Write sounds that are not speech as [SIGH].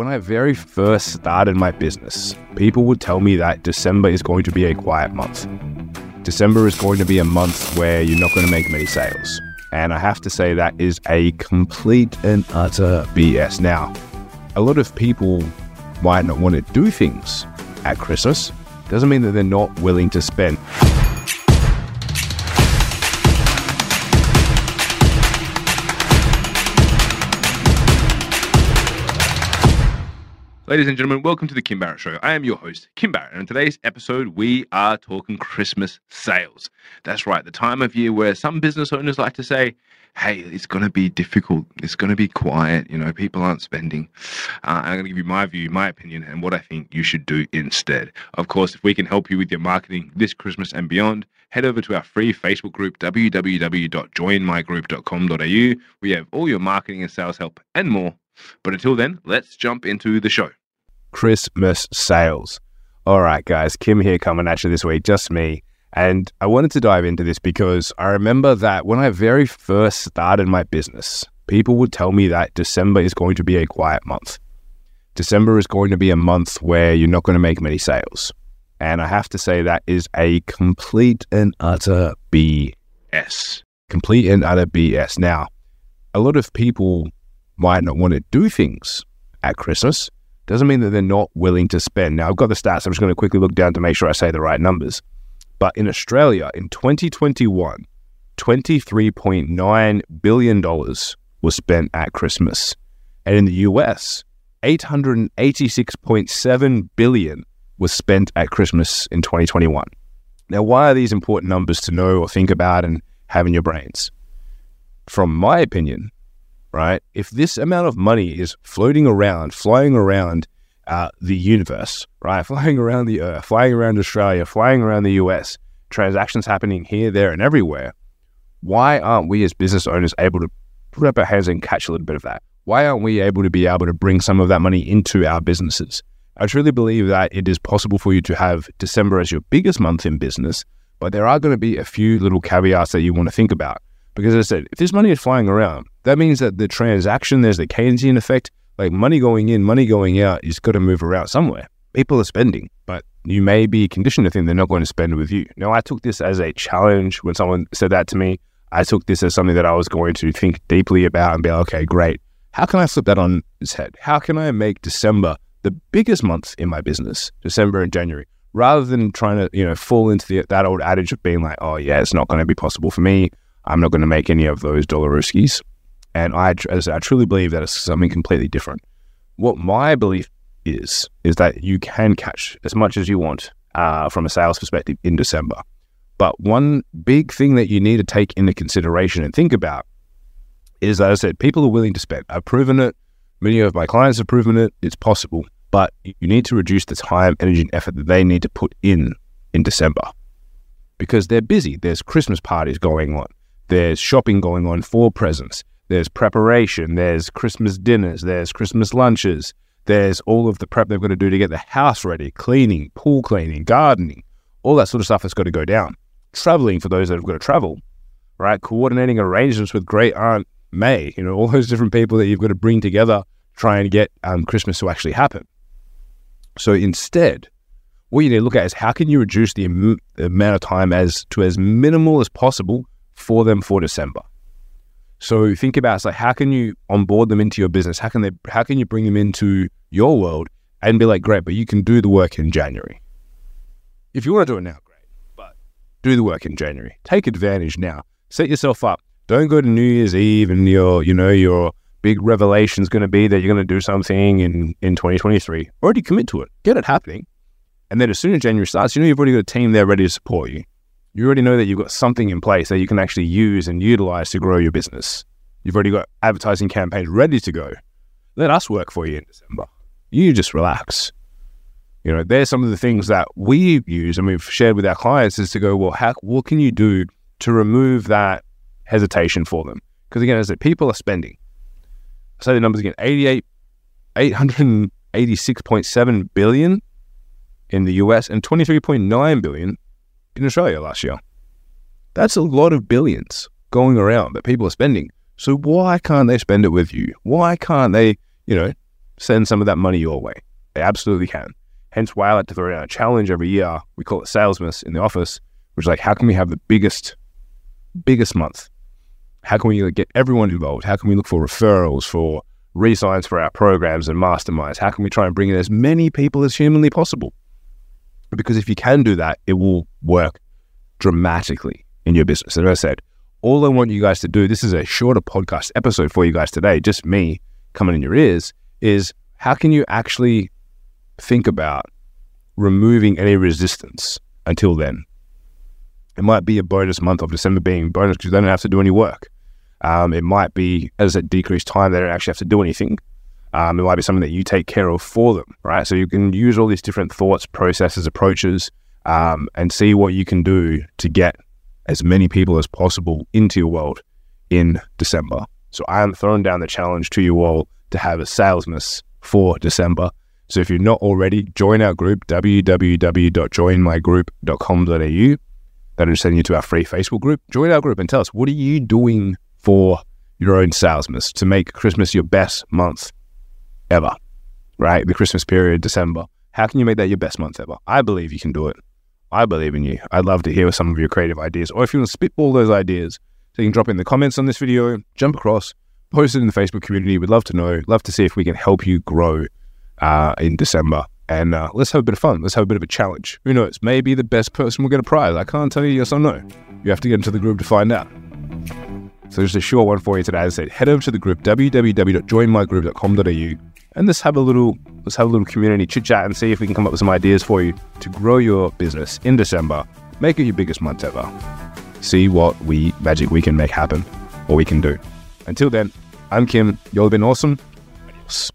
When I very first started my business, people would tell me that December is going to be a quiet month. December is going to be a month where you're not going to make many sales. And I have to say that is a complete and utter BS. Now, a lot of people might not want to do things at Christmas. Doesn't mean that they're not willing to spend. Ladies and gentlemen, welcome to the Kim Barrett Show. I am your host, Kim Barrett, and in today's episode, we are talking Christmas sales. That's right, the time of year where some business owners like to say, hey, it's going to be difficult. It's going to be quiet. You know, people aren't spending. Uh, I'm going to give you my view, my opinion, and what I think you should do instead. Of course, if we can help you with your marketing this Christmas and beyond, head over to our free Facebook group, www.joinmygroup.com.au. We have all your marketing and sales help and more. But until then, let's jump into the show. Christmas sales. All right, guys, Kim here coming at you this week, just me. And I wanted to dive into this because I remember that when I very first started my business, people would tell me that December is going to be a quiet month. December is going to be a month where you're not going to make many sales. And I have to say that is a complete and utter BS. Complete and utter BS. Now, a lot of people might not want to do things at Christmas doesn't mean that they're not willing to spend. Now, I've got the stats. I'm just going to quickly look down to make sure I say the right numbers. But in Australia, in 2021, $23.9 billion was spent at Christmas. And in the US, 886.7 billion was spent at Christmas in 2021. Now, why are these important numbers to know or think about and have in your brains? From my opinion, right? If this amount of money is floating around, flying around uh, the universe, right? [LAUGHS] Flying around the earth, flying around Australia, flying around the US, transactions happening here, there, and everywhere. Why aren't we as business owners able to put up our hands and catch a little bit of that? Why aren't we able to be able to bring some of that money into our businesses? I truly believe that it is possible for you to have December as your biggest month in business, but there are going to be a few little caveats that you want to think about. Because as I said, if this money is flying around, that means that the transaction, there's the Keynesian effect, like money going in, money going out, is got to move around somewhere. People are spending, but you may be conditioned to think they're not going to spend with you. Now, I took this as a challenge when someone said that to me. I took this as something that I was going to think deeply about and be like, okay, great. How can I flip that on its head? How can I make December the biggest month in my business, December and January, rather than trying to, you know, fall into the, that old adage of being like, oh, yeah, it's not going to be possible for me. I'm not going to make any of those Dollarooskies. And I, as I truly believe that it's something completely different. What my belief is, is that you can catch as much as you want uh, from a sales perspective in December. But one big thing that you need to take into consideration and think about is that I said people are willing to spend. I've proven it. Many of my clients have proven it. It's possible, but you need to reduce the time, energy, and effort that they need to put in in December because they're busy. There's Christmas parties going on. There's shopping going on for presents. There's preparation. There's Christmas dinners. There's Christmas lunches. There's all of the prep they've got to do to get the house ready, cleaning, pool cleaning, gardening, all that sort of stuff that's got to go down. Traveling for those that have got to travel, right? Coordinating arrangements with great aunt May, you know, all those different people that you've got to bring together try and get um, Christmas to actually happen. So instead, what you need to look at is how can you reduce the, amount of time as to as minimal as possible for them for December. So think about it's like how can you onboard them into your business? How can they how can you bring them into your world and be like, great, but you can do the work in January. If you want to do it now, great. But do the work in January. Take advantage now. Set yourself up. Don't go to New Year's Eve and your, you know, your big revelation is going to be that you're going to do something in, in 2023. Already commit to it. Get it happening. And then as soon as January starts, you know you've already got a team there ready to support you you already know that you've got something in place that you can actually use and utilize to grow your business. You've already got advertising campaigns ready to go. Let us work for you in December. You just relax. You know, there's some of the things that we use and we've shared with our clients is to go, well, how, what can you do to remove that hesitation for them? Because again, as I said, people are spending. I say the numbers again, 88, 886.7 billion in the US and 23.9 billion in Australia last year. That's a lot of billions going around that people are spending. So why can't they spend it with you? Why can't they, you know, send some of that money your way. They absolutely can. Hence why I like to throw out a challenge every year. We call it Salesmas in the office, which is like, how can we have the biggest, biggest month? How can we get everyone involved? How can we look for referrals, for resigns for our programs and masterminds? How can we try and bring in as many people as humanly possible? Because if you can do that, it will work dramatically in your business. As I said, all I want you guys to do, this is a shorter podcast episode for you guys today, just me coming in your ears, is how can you actually think about removing any resistance until then? It might be a bonus month of December being bonus because they don't have to do any work. Um, it might be, as a decreased time, they don't actually have to do anything. Um, it might be something that you take care of for them, right? So you can use all these different thoughts, processes, approaches, um, and see what you can do to get as many people as possible into your world in December. So I am throwing down the challenge to you all to have a salesmas for December. So if you're not already, join our group, www.joinmygroup.com.au. That'll send you to our free Facebook group. Join our group and tell us what are you doing for your own salesmas to make Christmas your best month ever, right? The Christmas period, December. How can you make that your best month ever? I believe you can do it. I believe in you. I'd love to hear some of your creative ideas. Or if you want to spitball those ideas, so you can drop in the comments on this video, jump across, post it in the Facebook community. We'd love to know, love to see if we can help you grow uh, in December. And uh, let's have a bit of fun. Let's have a bit of a challenge. Who knows? Maybe the best person will get a prize. I can't tell you yes or no. You have to get into the group to find out. So just a short one for you today. As I said, head over to the group www.joinmygroup.com.au and let's have a little let's have a little community chit chat and see if we can come up with some ideas for you to grow your business in December. Make it your biggest month ever. See what we magic we can make happen or we can do. Until then, I'm Kim. Y'all have been awesome. Adios.